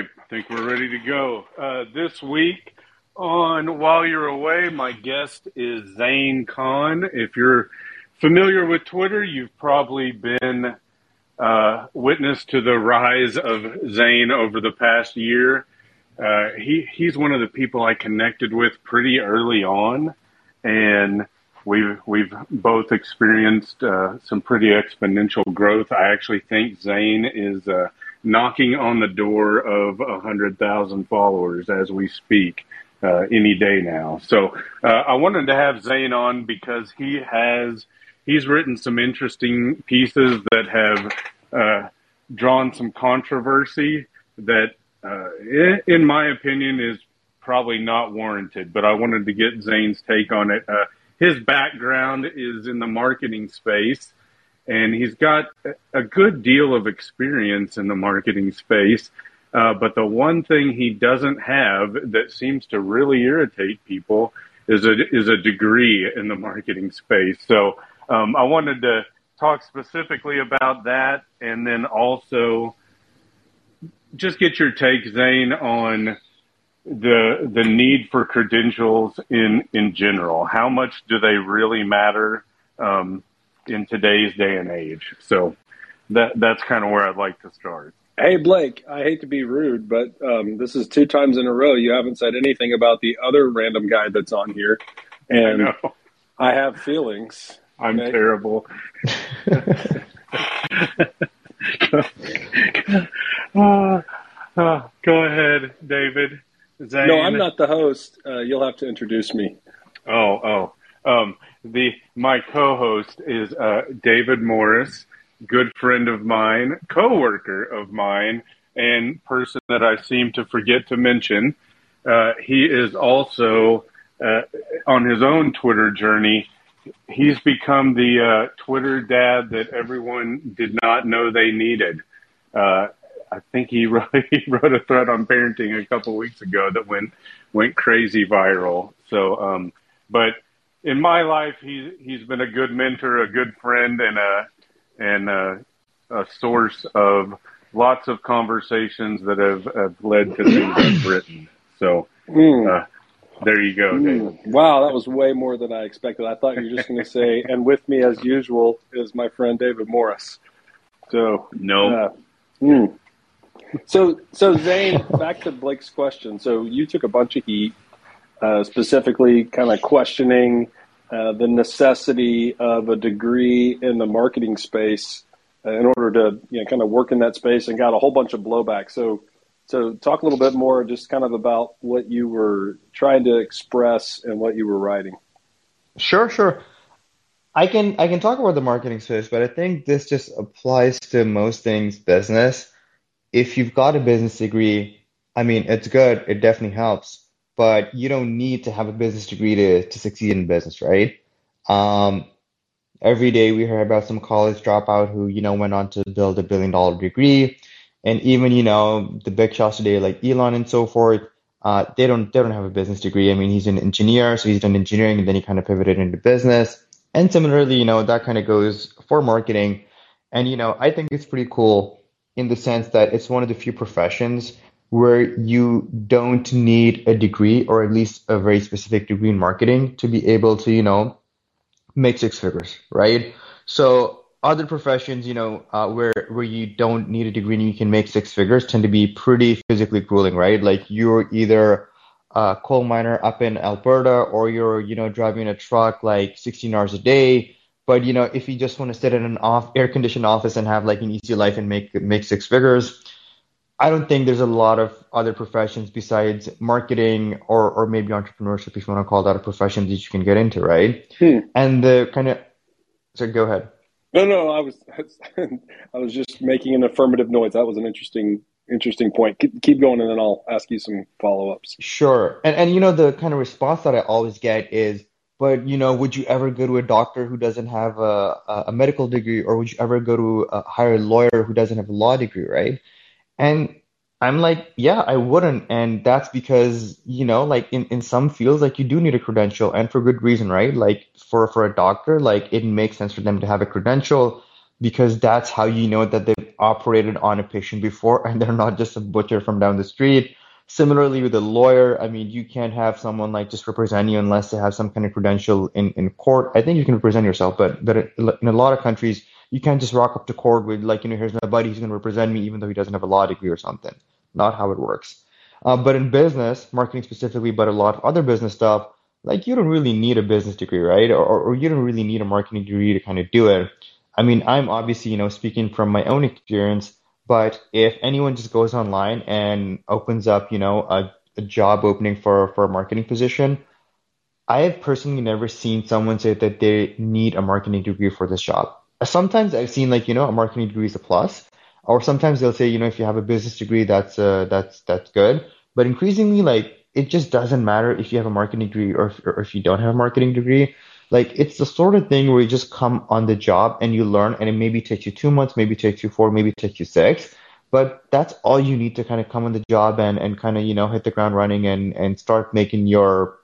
right, I think we're ready to go. Uh, this week on While You're Away, my guest is Zain Kahn. If you're familiar with Twitter, you've probably been uh, witness to the rise of Zain over the past year. Uh, he he's one of the people I connected with pretty early on, and we've we've both experienced uh, some pretty exponential growth. I actually think Zain is uh, knocking on the door of a hundred thousand followers as we speak. Uh, any day now. So uh, I wanted to have Zain on because he has he's written some interesting pieces that have uh, drawn some controversy that, uh, in, in, my opinion, is probably not warranted. But I wanted to get Zain's take on it. Uh, his background is in the marketing space, and he's got a good deal of experience in the marketing space. Uh, but the one thing he doesn't have that seems to really irritate people is a is a degree in the marketing space. So um, I wanted to talk specifically about that, and then also just get your take, Zain, on the the need for credentials in in general. How much do they really matter um, in today's day and age? So that that's kind of where I'd like to start. Hey Blake, I hate to be rude, but um, this is two times in a row you haven't said anything about the other random guy that's on here, and I, I have feelings. I'm okay. terrible. uh, uh, go ahead, David. Zain. No, I'm not the host. Uh, you'll have to introduce me. Oh, oh. Um, the my co-host is uh, David Morris, good friend of mine, co-worker of mine, and person that I seem to forget to mention. Uh, he is also uh, on his own Twitter journey he's become the uh, Twitter dad that everyone did not know they needed. Uh, I think he wrote, he wrote a thread on parenting a couple weeks ago that went went crazy viral. So, um, but in my life, he's he's been a good mentor, a good friend, and a and a, a source of lots of conversations that have, have led to things I've written. So, mm. uh, there you go, David. Mm, wow, that was way more than I expected. I thought you were just going to say, and with me as usual is my friend David Morris. So no. Uh, mm. So so Zain, back to Blake's question. So you took a bunch of heat, uh, specifically kind of questioning uh, the necessity of a degree in the marketing space uh, in order to you know kind of work in that space, and got a whole bunch of blowback. So so, talk a little bit more just kind of about what you were trying to express and what you were writing. Sure, sure. I can I can talk about the marketing space, but I think this just applies to most things business. If you've got a business degree, I mean, it's good. It definitely helps, but you don't need to have a business degree to to succeed in business, right? Um, every day we hear about some college dropout who you know went on to build a billion dollar degree and even you know the big shots today like Elon and so forth, uh, they don't they don't have a business degree. I mean, he's an engineer, so he's done engineering, and then he kind of pivoted into business. And similarly, you know, that kind of goes for marketing. And you know, I think it's pretty cool in the sense that it's one of the few professions where you don't need a degree or at least a very specific degree in marketing to be able to, you know, make six figures, right? So other professions, you know, uh, where where you don't need a degree and you can make six figures, tend to be pretty physically grueling, right? Like you're either a coal miner up in Alberta, or you're, you know, driving a truck like 16 hours a day. But you know, if you just want to sit in an off air conditioned office and have like an easy life and make make six figures, I don't think there's a lot of other professions besides marketing or or maybe entrepreneurship, if you want to call that a profession that you can get into, right? Hmm. And the kind of so go ahead. No, no, I was I was just making an affirmative noise. That was an interesting interesting point. Keep, keep going, and then I'll ask you some follow ups. Sure, and and you know the kind of response that I always get is, but you know, would you ever go to a doctor who doesn't have a a medical degree, or would you ever go to a, hire a lawyer who doesn't have a law degree, right? And I'm like, yeah, I wouldn't. And that's because, you know, like in, in some fields, like you do need a credential and for good reason, right? Like for, for a doctor, like it makes sense for them to have a credential. because that's how you know that they've operated on a patient before and they're not just a butcher from down the street. Similarly with a lawyer, I mean, you can't have someone like just represent you unless they have some kind of credential in, in court. I think you can represent yourself, but, but in a lot of countries, you can't just rock up to court with like, you know, here's my buddy, he's going to represent me even though he doesn't have a law degree or something. Not how it works. Uh, but in business, marketing specifically, but a lot of other business stuff, like you don't really need a business degree, right? Or, or you don't really need a marketing degree to kind of do it. I mean, I'm obviously, you know, speaking from my own experience, but if anyone just goes online and opens up, you know, a, a job opening for, for a marketing position, I have personally never seen someone say that they need a marketing degree for this job. Sometimes I've seen like, you know, a marketing degree is a plus, or sometimes they'll say, you know, if you have a business degree, that's uh, that's that's good. But increasingly, like, it just doesn't matter if you have a marketing degree or if, or if you don't have a marketing degree. Like it's the sort of thing where you just come on the job and you learn, and it maybe takes you two months, maybe takes you four, maybe takes you six. But that's all you need to kind of come on the job and, and kind of, you know, hit the ground running and, and start making your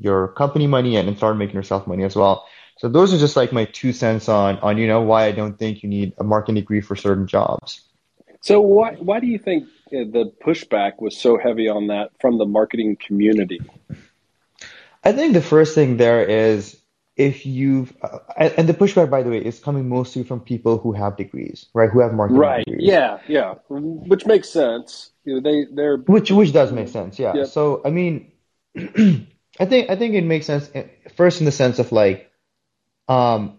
your company money and, and start making yourself money as well. So those are just like my two cents on on, you know, why I don't think you need a marketing degree for certain jobs. So why why do you think the pushback was so heavy on that from the marketing community? I think the first thing there is if you've uh, and the pushback by the way is coming mostly from people who have degrees right who have marketing right degrees. yeah yeah which makes sense you know, they they're which which does make sense yeah so i mean i think i think it makes sense eh, first in the sense of like um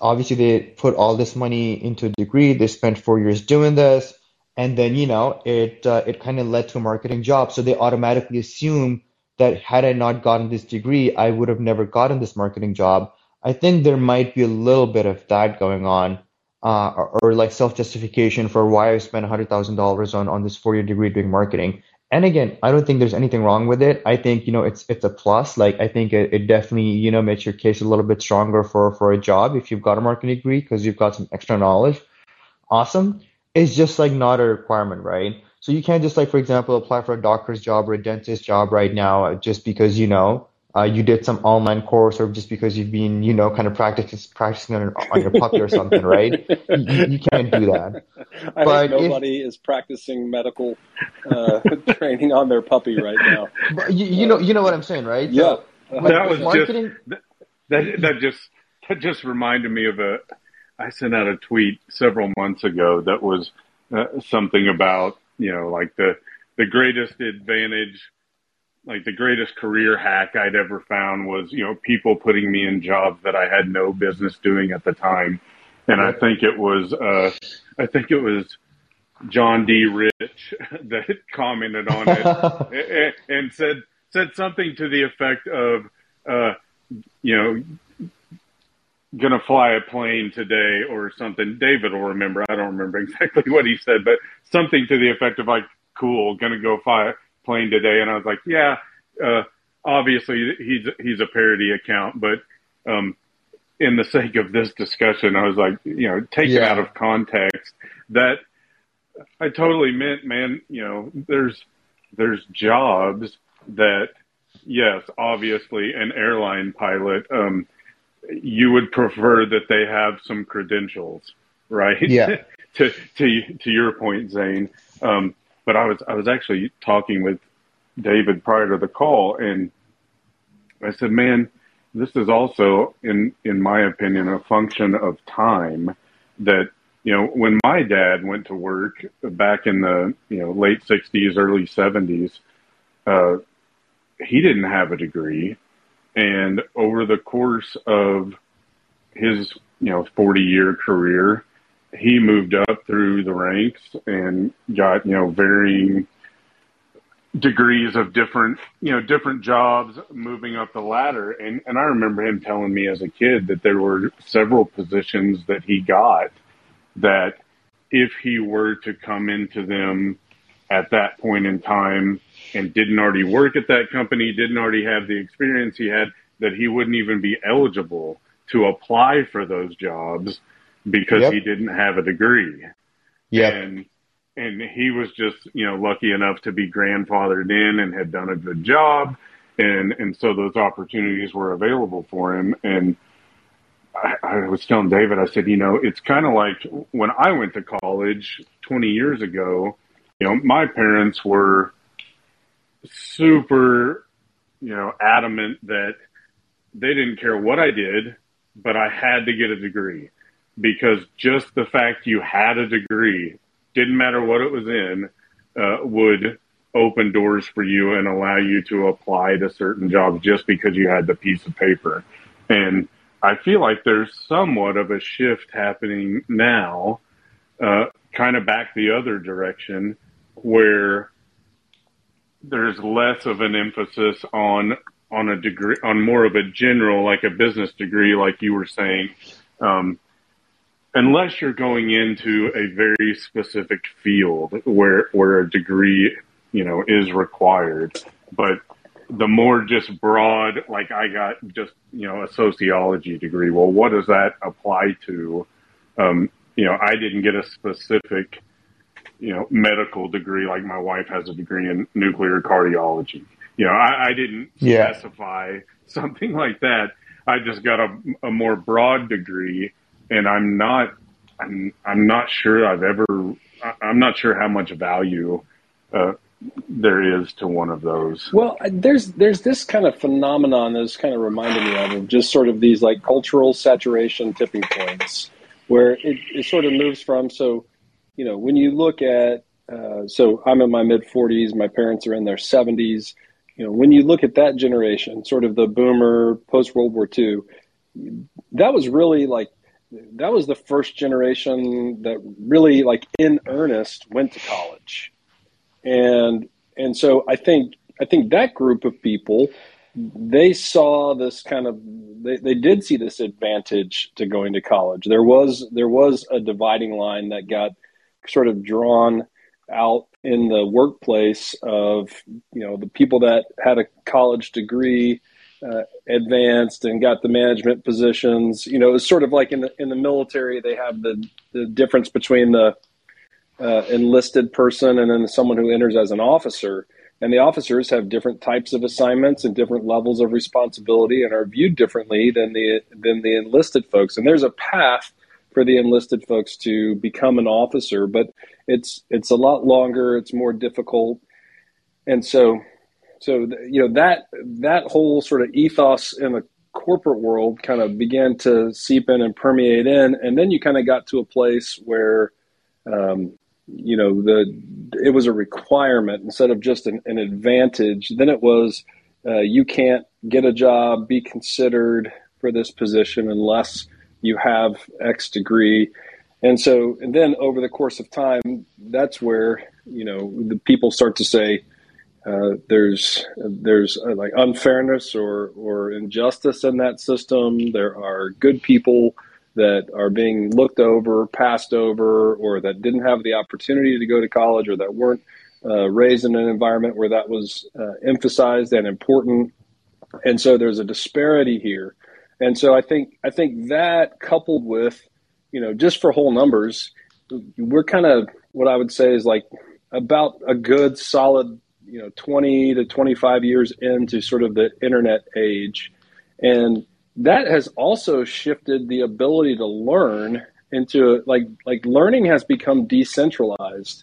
obviously they put all this money into a degree they spent four years doing this and then you know it uh, it kind of led to a marketing job so they automatically assume that had I not gotten this degree, I would have never gotten this marketing job. I think there might be a little bit of that going on, uh, or, or, like self justification for why I spent $100,000 on, on this four year degree doing marketing. And again, I don't think there's anything wrong with it. I think, you know, it's, it's a plus. Like, I think it, it definitely, you know, makes your case a little bit stronger for, for a job if you've got a marketing degree because you've got some extra knowledge. Awesome. It's just like not a requirement, right? So you can't just like, for example, apply for a doctor's job or a dentist job right now just because you know uh, you did some online course or just because you've been, you know, kind of practicing practicing on, on your puppy or something, right? You, you, can't do that. I but think nobody if, is practicing medical uh, training on their puppy right now. But you, you know, you know what I'm saying, right? Yeah. So, that was marketing... just that, that just that just reminded me of a. I sent out a tweet several months ago that was uh, something about you know, like the, the greatest advantage, like the greatest career hack I'd ever found was, you know, people putting me in jobs that I had no business doing at the time. And I think it was, uh, I think it was John D. Rich that commented on it and said, said something to the effect of, uh, you know, gonna fly a plane today or something. David will remember. I don't remember exactly what he said, but something to the effect of like, cool, gonna go fly plane today. And I was like, yeah, uh, obviously he's, he's a parody account, but, um, in the sake of this discussion, I was like, you know, take yeah. it out of context that I totally meant, man, you know, there's, there's jobs that, yes, obviously an airline pilot, um, you would prefer that they have some credentials, right? Yeah. to to to your point, Zain. Um, but I was I was actually talking with David prior to the call, and I said, "Man, this is also, in in my opinion, a function of time. That you know, when my dad went to work back in the you know late '60s, early '70s, uh, he didn't have a degree. And over the course of his, you know, 40 year career, he moved up through the ranks and got, you know, varying degrees of different, you know, different jobs moving up the ladder. And, and I remember him telling me as a kid that there were several positions that he got that if he were to come into them at that point in time and didn't already work at that company, didn't already have the experience he had, that he wouldn't even be eligible to apply for those jobs because yep. he didn't have a degree. Yeah. And and he was just, you know, lucky enough to be grandfathered in and had done a good job and and so those opportunities were available for him and I, I was telling David, I said, you know, it's kind of like when I went to college 20 years ago, you know, my parents were super, you know, adamant that they didn't care what I did, but I had to get a degree because just the fact you had a degree didn't matter what it was in, uh, would open doors for you and allow you to apply to certain jobs just because you had the piece of paper. And I feel like there's somewhat of a shift happening now, uh, kind of back the other direction, where there's less of an emphasis on on a degree on more of a general like a business degree, like you were saying, um, unless you're going into a very specific field where where a degree you know is required, but the more just broad, like I got just, you know, a sociology degree. Well, what does that apply to? Um, you know, I didn't get a specific, you know, medical degree like my wife has a degree in nuclear cardiology. You know, I, I didn't yeah. specify something like that. I just got a, a more broad degree and I'm not, I'm, I'm not sure I've ever, I'm not sure how much value, uh, there is to one of those. Well, there's there's this kind of phenomenon that's kind of reminded me of, of just sort of these like cultural saturation tipping points, where it, it sort of moves from so, you know, when you look at uh, so I'm in my mid 40s, my parents are in their 70s. You know, when you look at that generation, sort of the boomer post World War II, that was really like that was the first generation that really like in earnest went to college and and so I think I think that group of people they saw this kind of they, they did see this advantage to going to college. There was there was a dividing line that got sort of drawn out in the workplace of you know the people that had a college degree uh, advanced and got the management positions. You know, it was sort of like in the in the military they have the the difference between the uh, enlisted person and then someone who enters as an officer. And the officers have different types of assignments and different levels of responsibility and are viewed differently than the than the enlisted folks. And there's a path for the enlisted folks to become an officer, but it's it's a lot longer. It's more difficult, and so so you know that that whole sort of ethos in the corporate world kind of began to seep in and permeate in, and then you kind of got to a place where um, you know the it was a requirement instead of just an, an advantage. Then it was uh, you can't get a job be considered for this position unless you have x degree. And so and then over the course of time that's where you know the people start to say uh, there's there's uh, like unfairness or or injustice in that system there are good people that are being looked over, passed over, or that didn't have the opportunity to go to college or that weren't uh, raised in an environment where that was uh, emphasized and important. And so there's a disparity here. And so I think I think that coupled with, you know, just for whole numbers, we're kind of what I would say is like about a good solid, you know, 20 to 25 years into sort of the internet age. And that has also shifted the ability to learn into like like learning has become decentralized.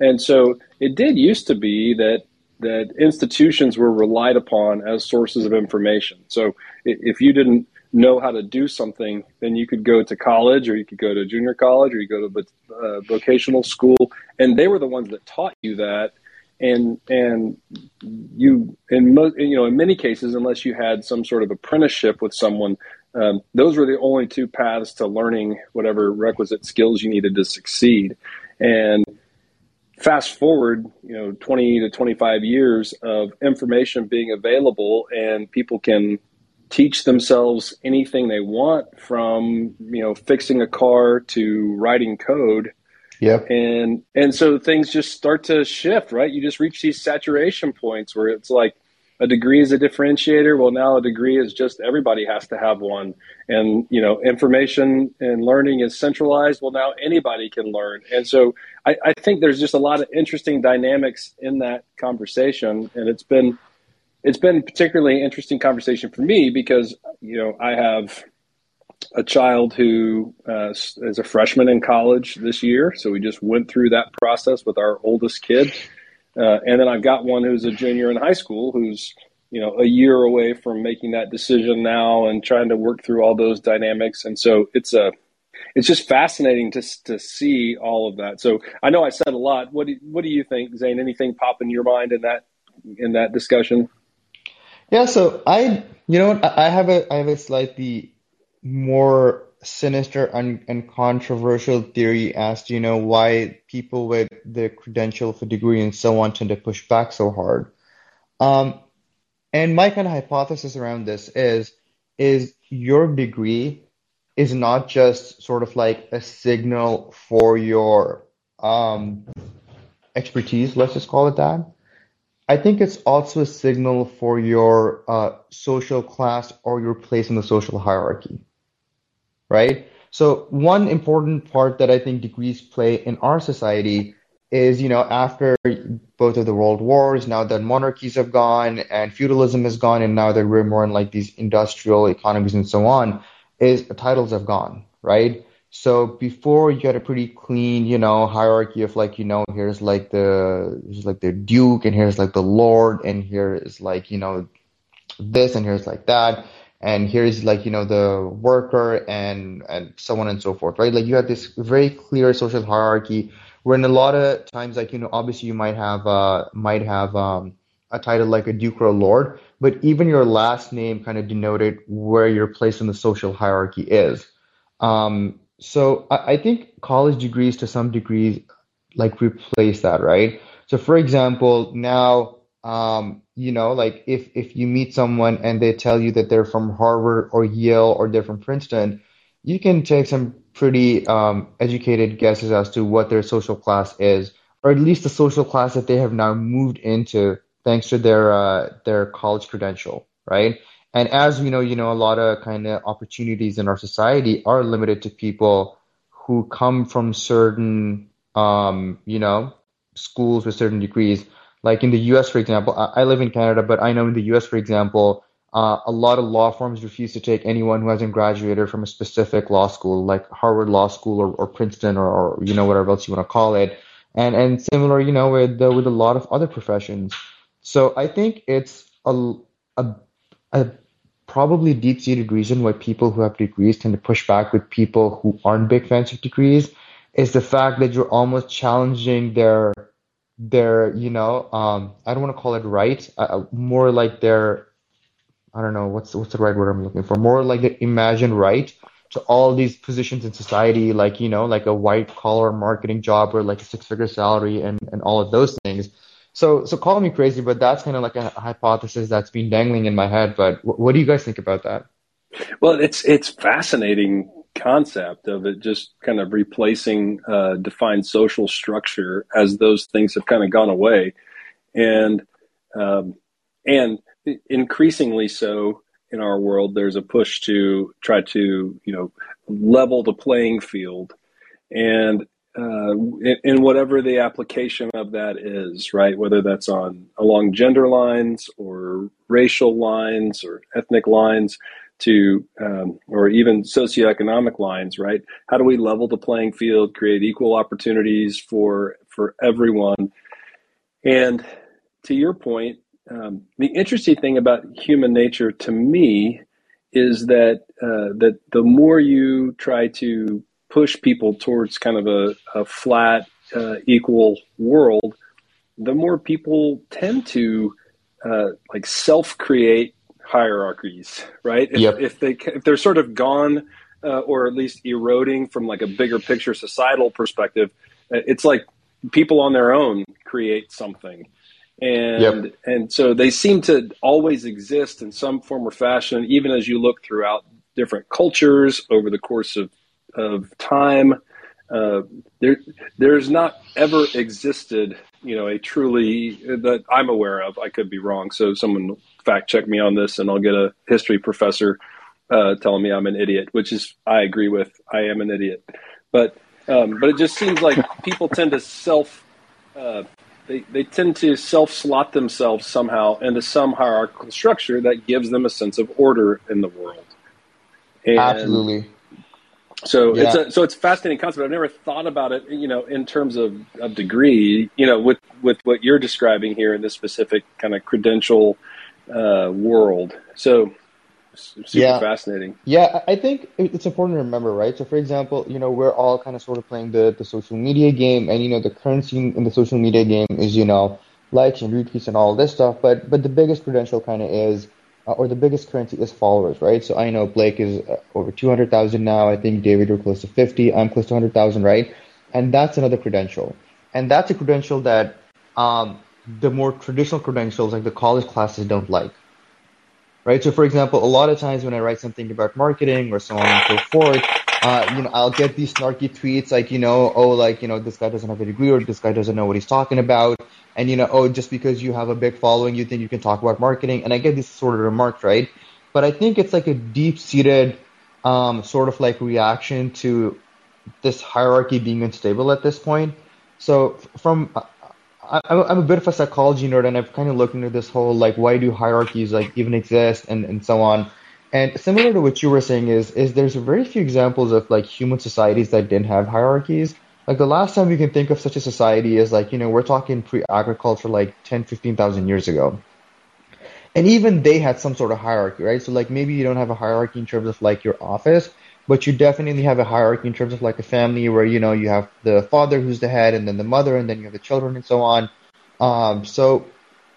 And so it did used to be that that institutions were relied upon as sources of information. So if you didn't know how to do something then you could go to college or you could go to junior college or you go to uh, vocational school. And they were the ones that taught you that and and you in mo- you know in many cases unless you had some sort of apprenticeship with someone um, those were the only two paths to learning whatever requisite skills you needed to succeed. And fast forward you know 20 to 25 years of information being available and people can teach themselves anything they want from you know fixing a car to writing code Yep. And and so things just start to shift, right? You just reach these saturation points where it's like a degree is a differentiator. Well, now a degree is just everybody has to have one. And, you know, information and learning is centralized. Well, now anybody can learn. And so I, I think there's just a lot of interesting dynamics in that conversation. And it's been, it's been particularly interesting conversation for me because, you know, I have a child who uh, is a freshman in college this year. So we just went through that process with our oldest kid. Uh, and then I've got one who's a junior in high school who's, you know, a year away from making that decision now and trying to work through all those dynamics. And so it's a, it's just fascinating to, to see all of that. So I know I said a lot. What do, what do you think, Zain? Anything pop in your mind in that, in that discussion? Yeah. So I, you know, I have a, I have a slightly more sinister and, and controversial theory as to you know why people with the credential for degree and so on tend to push back so hard. Um, and my kind of hypothesis around this is is your degree is not just sort of like a signal for your um, expertise, let's just call it that. I think it's also a signal for your uh, social class or your place in the social hierarchy right? So one important part that I think degrees play in our society is, you know, after both of the world wars, now that monarchies have gone and feudalism is gone, and now that we're more in like these industrial economies and so on, is titles have gone, right? So before you had a pretty clean, you know, hierarchy of like, you know, here's like the here's like the duke and here's like the lord and here is like, you know, this and here's like that and here's like you know the worker and and so on and so forth right? Like you have this very clear social hierarchy where in a lot of times like you know obviously you might have uh might have um a title like a duke or a lord but even your last name kind of denoted where your place in the social hierarchy is. Um so I, I think college degrees to some degrees like replace that right? So for example now um, you know, like if if you meet someone and they tell you that they're from Harvard or Yale or they're from Princeton, you can take some pretty um, educated guesses as to what their social class is, or at least the social class that they have now moved into thanks to their uh, their college credential, right? And as we know, you know, a lot of kind of opportunities in our society are limited to people who come from certain, um, you know, schools with certain degrees like in the US, for example, I, live in Canada, but I know in the US, for example, uh, a lot of law firms refuse to take anyone who hasn't graduated from a specific law school, like Harvard Law School or, or Princeton or, or, you know whatever else you want to call it, and and similar, you know, with with a lot of other professions. So I think it's a a, a probably deep seated reason why people who have degrees tend to push back with people who aren't big fans of degrees is the fact that you're almost challenging their their, you know, um, I don't want to call it right, uh, uh, more like their, I don't know, what's what's the right word I'm looking for? More like the imagined right to all these positions in society, like, you know, like a white collar marketing job or like a six figure salary and, and all of those things. So, so call me crazy, but that's kind of like a hypothesis that's been dangling in my head. But what, what do you guys think about that? Well, it's it's fascinating concept of it just kind of replacing uh, defined social structure as those things have kind of gone away, and um, and increasingly so in our world. There's a push to try to you know level the playing field, and uh, in, in, whatever the application of that is, right? Whether that's on along gender lines or racial lines or ethnic lines, to um, or even socioeconomic lines right? How do we level the playing field create equal opportunities for for everyone? And to your point um, the interesting thing about human nature to me is that uh, that the more you try to push people towards kind of a, a flat uh, equal world the more people tend to uh, like self create hierarchies, right? If, yep. if they if they're sort of gone uh, or at least eroding from like a bigger picture societal perspective, uh, it's like people on their own create something. And yep. and so they seem to always exist in some form or fashion, even as you look throughout different cultures over the course of of time. Uh, there, there's not ever existed, you know, a truly that I'm aware of. I could be wrong, so someone fact check me on this, and I'll get a history professor uh, telling me I'm an idiot, which is I agree with. I am an idiot, but um, but it just seems like people tend to self uh, they they tend to self slot themselves somehow into some hierarchical structure that gives them a sense of order in the world. And, Absolutely. So yeah. it's a, so it's a fascinating concept. I've never thought about it, you know, in terms of, of degree, you know, with, with what you're describing here in this specific kind of credential uh, world. So super yeah. fascinating. Yeah, I think it's important to remember, right? So, for example, you know, we're all kind of sort of playing the, the social media game, and you know, the currency in the social media game is, you know, likes and retweets and all this stuff. But but the biggest credential kind of is uh, or the biggest currency is followers, right? So I know Blake is uh, over 200,000 now. I think David, you're close to 50. I'm close to 100,000, right? And that's another credential. And that's a credential that um, the more traditional credentials, like the college classes, don't like, right? So, for example, a lot of times when I write something about marketing or so on and so forth, uh, you know, I'll get these snarky tweets like, you know, oh, like, you know, this guy doesn't have a degree or this guy doesn't know what he's talking about. And, you know, oh, just because you have a big following, you think you can talk about marketing. And I get these sort of remarks, right? But I think it's like a deep seated, um, sort of like reaction to this hierarchy being unstable at this point. So from, I, I'm a bit of a psychology nerd and I've kind of looked into this whole, like, why do hierarchies like even exist and, and so on. And similar to what you were saying is, is there's very few examples of like human societies that didn't have hierarchies. Like the last time you can think of such a society is like, you know, we're talking pre-agriculture, like 10, 15,000 years ago. And even they had some sort of hierarchy, right? So like maybe you don't have a hierarchy in terms of like your office, but you definitely have a hierarchy in terms of like a family where, you know, you have the father who's the head and then the mother and then you have the children and so on. Um, so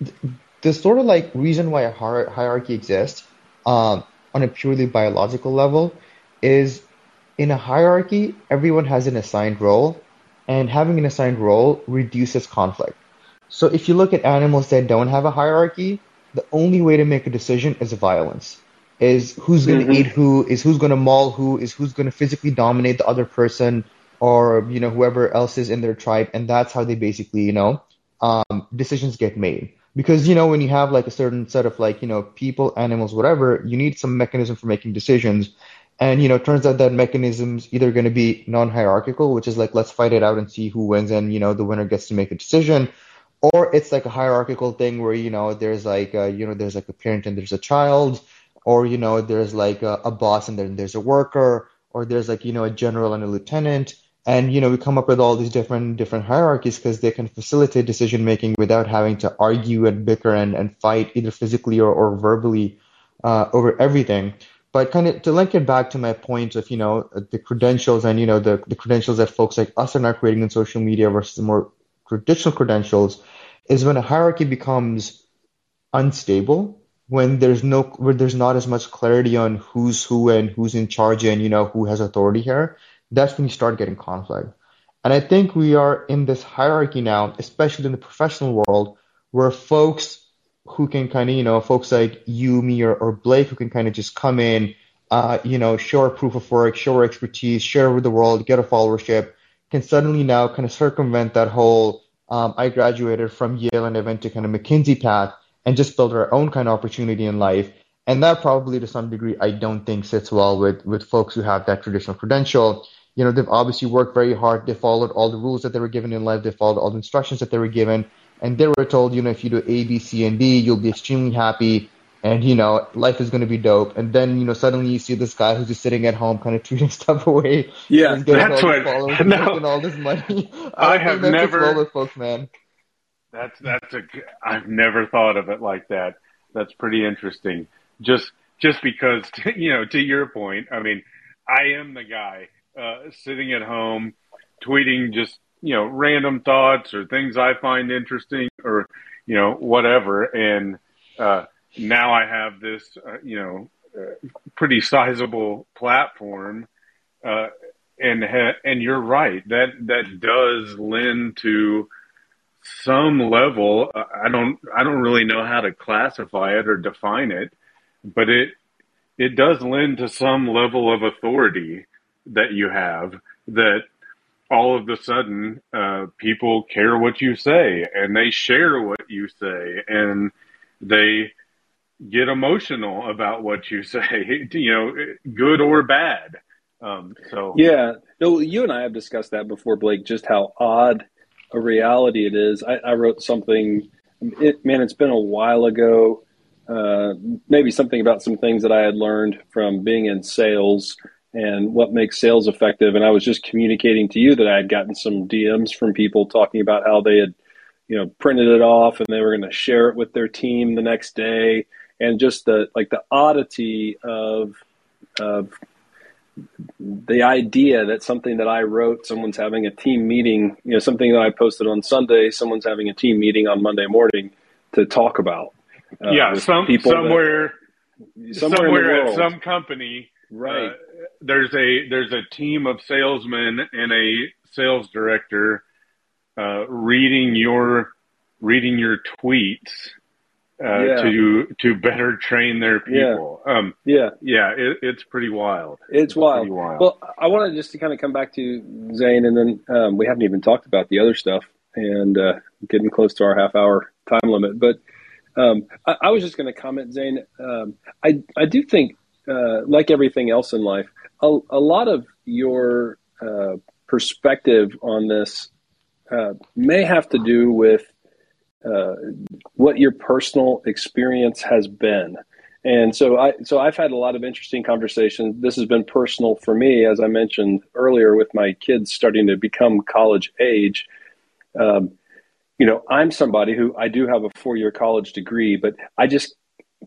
th- the sort of like reason why a hierarchy exists, um, on a purely biological level is in a hierarchy, everyone has an assigned role, and having an assigned role reduces conflict. So if you look at animals that don't have a hierarchy, the only way to make a decision is violence. Is who's going to mm-hmm. eat who, is who's going to maul who, is who's going to physically dominate the other person or, you know, whoever else is in their tribe. And that's how they basically, you know, um, decisions get made because you know when you have like a certain set of like you know people animals whatever you need some mechanism for making decisions and you know turns out that mechanism's either going to be non-hierarchical which is like let's fight it out and see who wins and you know the winner gets to make a decision or it's like a hierarchical thing where you know there's like a, you know there's like a parent and there's a child or you know there's like a, a boss and then there's a worker or there's like you know a general and a lieutenant and you know we come up with all these different different hierarchies because they can facilitate decision making without having to argue and bicker and, and fight either physically or, or verbally uh, over everything. But kind of to link it back to my point of you know the credentials and you know the, the credentials that folks like us are now creating in social media versus the more traditional credentials is when a hierarchy becomes unstable when there's no where there's not as much clarity on who's who and who's in charge and you know who has authority here that's when you start getting conflict. And I think we are in this hierarchy now, especially in the professional world, where folks who can kind of, you know, folks like you, me, or, or Blake who can kind of just come in, uh, you know, show our proof of work, show our expertise, share with the world, get a followership, can suddenly now kind of circumvent that whole um, I graduated from Yale and I went to kind of McKinsey path and just build our own kind of opportunity in life. And that probably to some degree I don't think sits well with with folks who have that traditional credential you know, they've obviously worked very hard. They followed all the rules that they were given in life. They followed all the instructions that they were given. And they were told, you know, if you do A, B, C, and D, you'll be extremely happy. And, you know, life is going to be dope. And then, you know, suddenly you see this guy who's just sitting at home kind of tweeting stuff away. Yeah, that's what, no, and all this money. I, I have never, with folks, man. That's, that's a, I've never thought of it like that. That's pretty interesting. Just, just because, you know, to your point, I mean, I am the guy uh, sitting at home, tweeting just you know random thoughts or things I find interesting or you know whatever, and uh, now I have this uh, you know uh, pretty sizable platform, uh, and ha- and you're right that that does lend to some level. I don't I don't really know how to classify it or define it, but it it does lend to some level of authority that you have that all of a sudden uh, people care what you say and they share what you say and they get emotional about what you say, you know, good or bad. Um, so yeah, no, you and I have discussed that before, Blake. Just how odd a reality it is. I, I wrote something. It, man, it's been a while ago. Uh, maybe something about some things that I had learned from being in sales and what makes sales effective. And I was just communicating to you that I had gotten some DMs from people talking about how they had, you know, printed it off and they were going to share it with their team the next day, and just the like the oddity of of the idea that something that I wrote, someone's having a team meeting, you know, something that I posted on Sunday, someone's having a team meeting on Monday morning to talk about. Uh, yeah, some somewhere, that, somewhere, somewhere at some company, right? Uh, there's a there's a team of salesmen and a sales director uh, reading your reading your tweets uh, yeah. to to better train their people. Yeah, um, yeah, yeah. It, it's pretty wild. It's, it's wild. wild. Well, I wanted just to kind of come back to Zain, and then um, we haven't even talked about the other stuff, and uh, getting close to our half hour time limit. But um, I, I, was just going to comment, Zain. Um, I I do think, uh, like everything else in life, a, a lot of your uh, perspective on this uh, may have to do with what your personal experience has been. And so I so I've had a lot of interesting conversations. This has been personal for me, as I mentioned earlier, with my kids starting to become college age. Um, you know, I'm somebody who I do have a four year college degree, but I just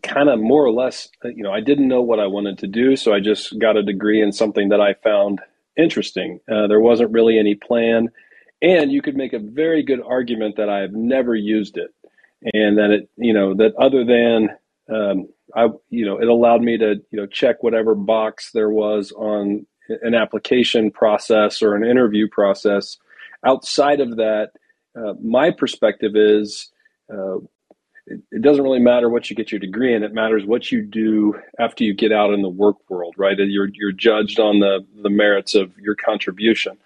kind of more or less, you know, I didn't know what I wanted to do, so I just got a degree in something that I found interesting. Uh, there wasn't really any plan. And you could make a very good argument that I have never used it, and that it, you know, that other than um, I, you know, it allowed me to, you know, check whatever box there was on an application process or an interview process. Outside of that, uh, my perspective is uh, it, it, doesn't really matter what you get your degree in. It matters what you do after you get out in the work world, right? You're, you're judged on the, the merits of your contribution.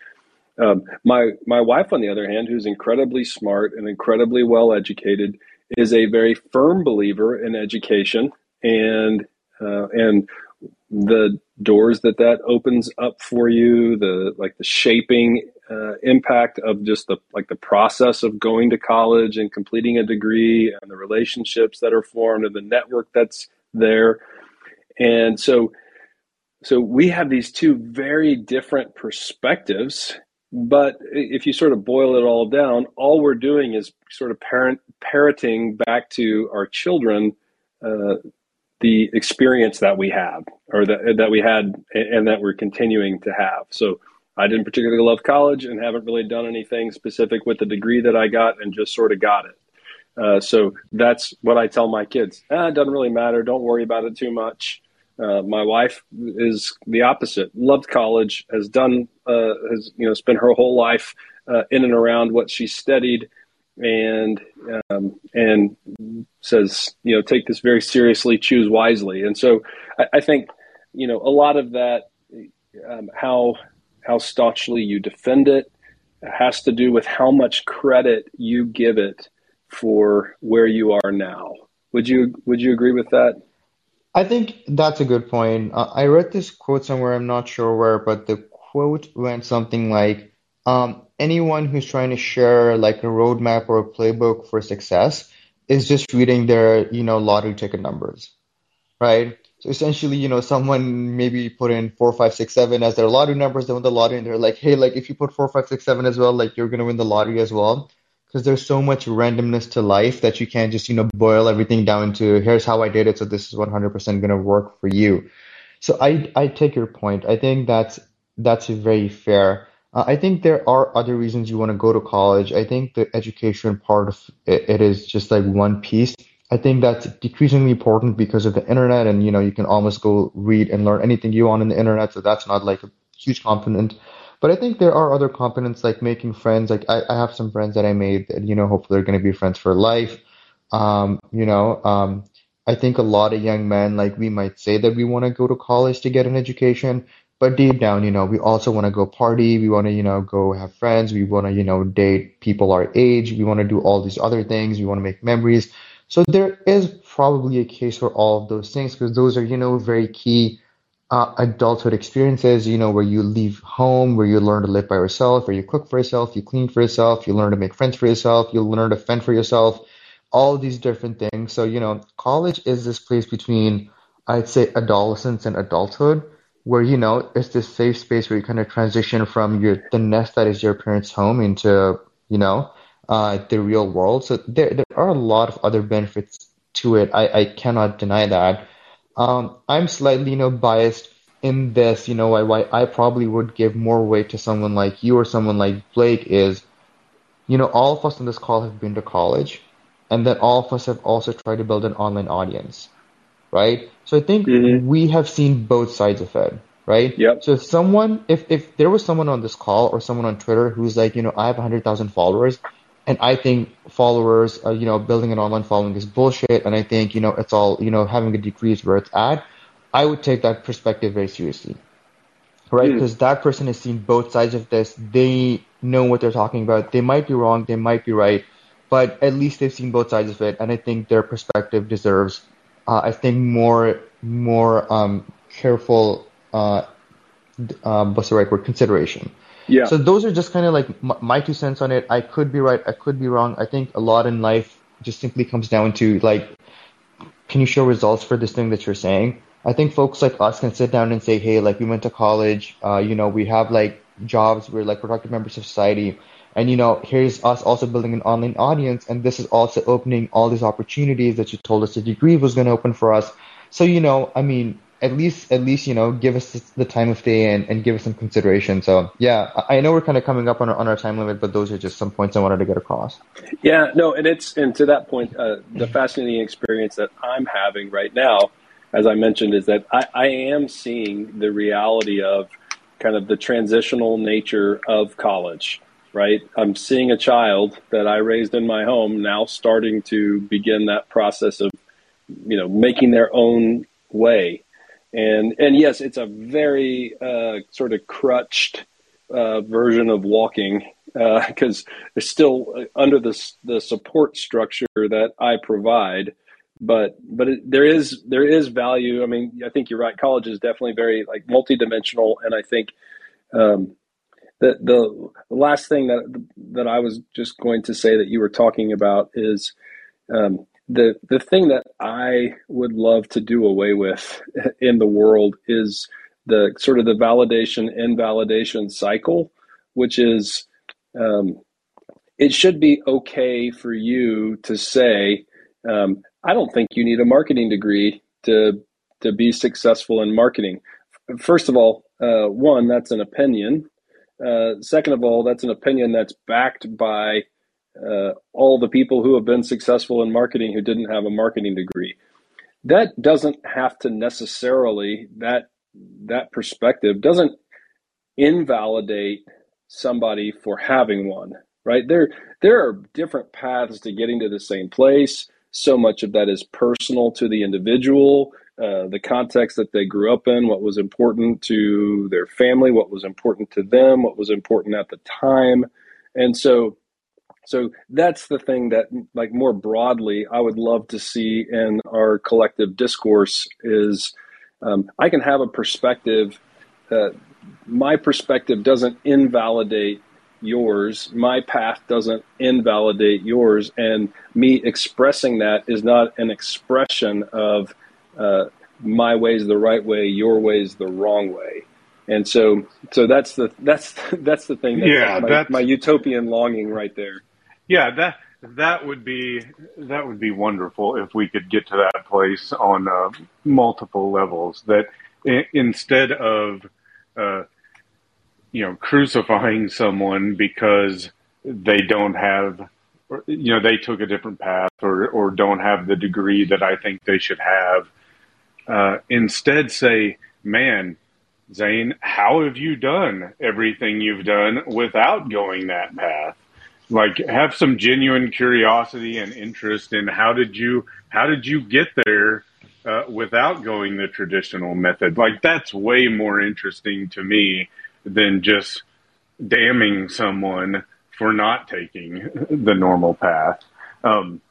Um, my my wife, on the other hand, who's incredibly smart and incredibly well educated, is a very firm believer in education and uh, and the doors that that opens up for you, the like the shaping uh, impact of just the like the process of going to college and completing a degree, and the relationships that are formed, and the network that's there, and so so we have these two very different perspectives but if you sort of boil it all down, all we're doing is sort of parent parroting back to our children uh, the experience that we have, or that that we had, and that we're continuing to have. So I didn't particularly love college, and haven't really done anything specific with the degree that I got, and just sort of got it. Uh, so that's what I tell my kids. Ah, it doesn't really matter. Don't worry about it too much. Uh, my wife is the opposite. Loved college, has done, uh, has you know, spent her whole life uh, in and around what she studied, and um, and says, you know, take this very seriously, choose wisely. And so, I, I think, you know, a lot of that, um, how how staunchly you defend it, has to do with how much credit you give it for where you are now. Would you Would you agree with that? I think that's a good point. Uh, I read this quote somewhere, I'm not sure where, but the quote went something like, um, anyone who's trying to share like a roadmap or a playbook for success is just reading their, you know, lottery ticket numbers, right? So essentially, you know, someone maybe put in four, five, six, seven as their lottery numbers, they win the lottery, and they're like, hey, like if you put four, five, six, seven as well, like you're gonna win the lottery as well because there's so much randomness to life that you can't just you know boil everything down to here's how I did it so this is 100% going to work for you. So I I take your point. I think that's that's very fair. Uh, I think there are other reasons you want to go to college. I think the education part of it, it is just like one piece. I think that's decreasingly important because of the internet, and you know you can almost go read and learn anything you want on the internet. So that's not like a huge component. But I think there are other components like making friends. Like I, I have some friends that I made that, you know, hopefully they're going to be friends for life. Um, you know, um, I think a lot of young men, like we might say that we want to go to college to get an education, but deep down, you know, we also want to go party. We want to, you know, go have friends. We want to, you know, date people our age. We want to do all these other things. We want to make memories. So there is probably a case for all of those things because those are, you know, very key uh, adulthood experiences, you know, where you leave home, where you learn to live by yourself, where you cook for yourself, you clean for yourself, you learn to make friends for yourself, you learn to fend for yourself, all these different things. So, you know, college is this place between, I'd say, adolescence and adulthood. where you know it's this safe space where you kind of transition from your the nest that is your parents' home into you know uh, the real world. So there there are a lot of other benefits to it. I, I cannot deny that. Um, I'm slightly you know biased in this. You know why why I probably would give more weight to someone like you or someone like Blake is, you know, all of us on this call have been to college, and then all of us have also tried to build an online audience right? So I think mm-hmm. we have seen both sides of it, right? Yep. So if someone, if if there was someone on this call or someone on Twitter who's like, you know, I have hundred thousand followers, and I think followers, uh, you know, building an online following is bullshit, and I think you know it's all, you know, having a degree is where it's at. I would take that perspective very seriously, right? Hmm. Because mm. that person has seen both sides of this. They know what they're talking about. They might be wrong, they might be right, but at least they've seen both sides of it, and I think their perspective deserves uh, I think more more um, careful. Uh, um, what's the right word? Consideration. Yeah. So those are just kind of like my, my two cents on it. I could be right. I could be wrong. I think a lot in life just simply comes down to like, can you show results for this thing that you're saying? I think folks like us can sit down and say, hey, like we went to college, uh, you know, we have like jobs, we're like productive members of society. And you know, here's us also building an online audience, and this is also opening all these opportunities that you told us the degree was going to open for us. So you know, I mean, at least at least you know, give us the time of day and, and give us some consideration. So yeah, I know we're kind of coming up on our, on our time limit, but those are just some points I wanted to get across. Yeah, no, and it's and to that point, uh, the fascinating experience that I'm having right now, as I mentioned, is that I, I am seeing the reality of kind of the transitional nature of college right? I'm seeing a child that I raised in my home now starting to begin that process of, you know, making their own way. And and yes, it's a very uh, sort of crutched uh, version of walking because uh, it's still under the the support structure that I provide. But but it, there is there is value. I mean, I think you're right. College is definitely very like multidimensional, and I think um, the, the last thing that that I was just going to say that you were talking about is um, the the thing that I would love to do away with in the world is the sort of the validation invalidation cycle, which is um, it should be okay for you to say, um, I don't think you need a marketing degree to to be successful in marketing. First of all, uh, one that's an opinion uh, second of all, that's an opinion that's backed by uh, all the people who have been successful in marketing who didn't have a marketing degree. That doesn't have to necessarily that that perspective doesn't invalidate somebody for having one. Right there, there are different paths to getting to the same place. So much of that is personal to the individual. Uh, the context that they grew up in, what was important to their family, what was important to them, what was important at the time. And so so that's the thing that like more broadly I would love to see in our collective discourse is um, I can have a perspective uh, my perspective doesn't invalidate yours my path doesn't invalidate yours and me expressing that is not an expression of uh, my way is the right way, your way is the wrong way. And so, so that's the that's that's the thing. That's yeah, my, that's my utopian longing right there. Yeah, that that would be that would be wonderful if we could get to that place on uh, multiple levels. That I- instead of uh, you know crucifying someone because they don't have you know they took a different path or or don't have the degree that I think they should have uh, instead, say, man, Zain, how have you done everything you've done without going that path? Like, have some genuine curiosity and interest in how did you how did you get there uh, without going the traditional method? Like, that's way more interesting to me than just damning someone for not taking the normal path. Um,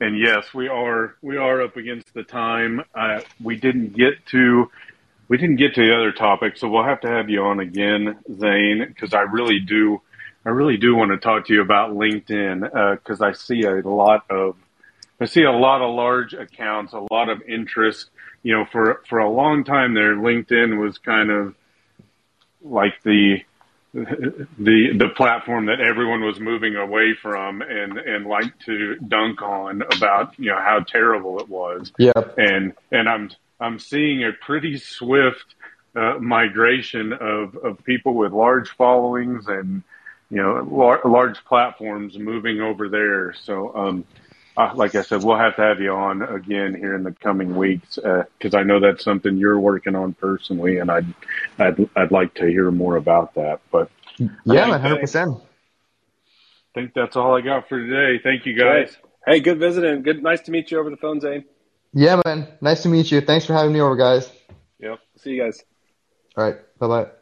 and yes, we are we are up against the time. Uh, we didn't get to we didn't get to the other topic, so we'll have to have you on again, Zain, because I really do I really do want to talk to you about LinkedIn because uh, I see a lot of I see a lot of large accounts, a lot of interest. You know, for for a long time there, LinkedIn was kind of like the the the platform that everyone was moving away from and and like to dunk on about you know how terrible it was. Yep. And and I'm I'm seeing a pretty swift uh, migration of of people with large followings and you know lar- large platforms moving over there. So um, uh, like I said, we'll have to have you on again here in the coming weeks because uh, I know that's something you're working on personally, and I'd I'd I'd like to hear more about that. But yeah, one hundred percent. I think that's all I got for today. Thank you, guys. Hey, good visiting. Good, nice to meet you over the phone, Zain. Yeah, man. Nice to meet you. Thanks for having me over, guys. Yep. See you guys. All right. Bye bye.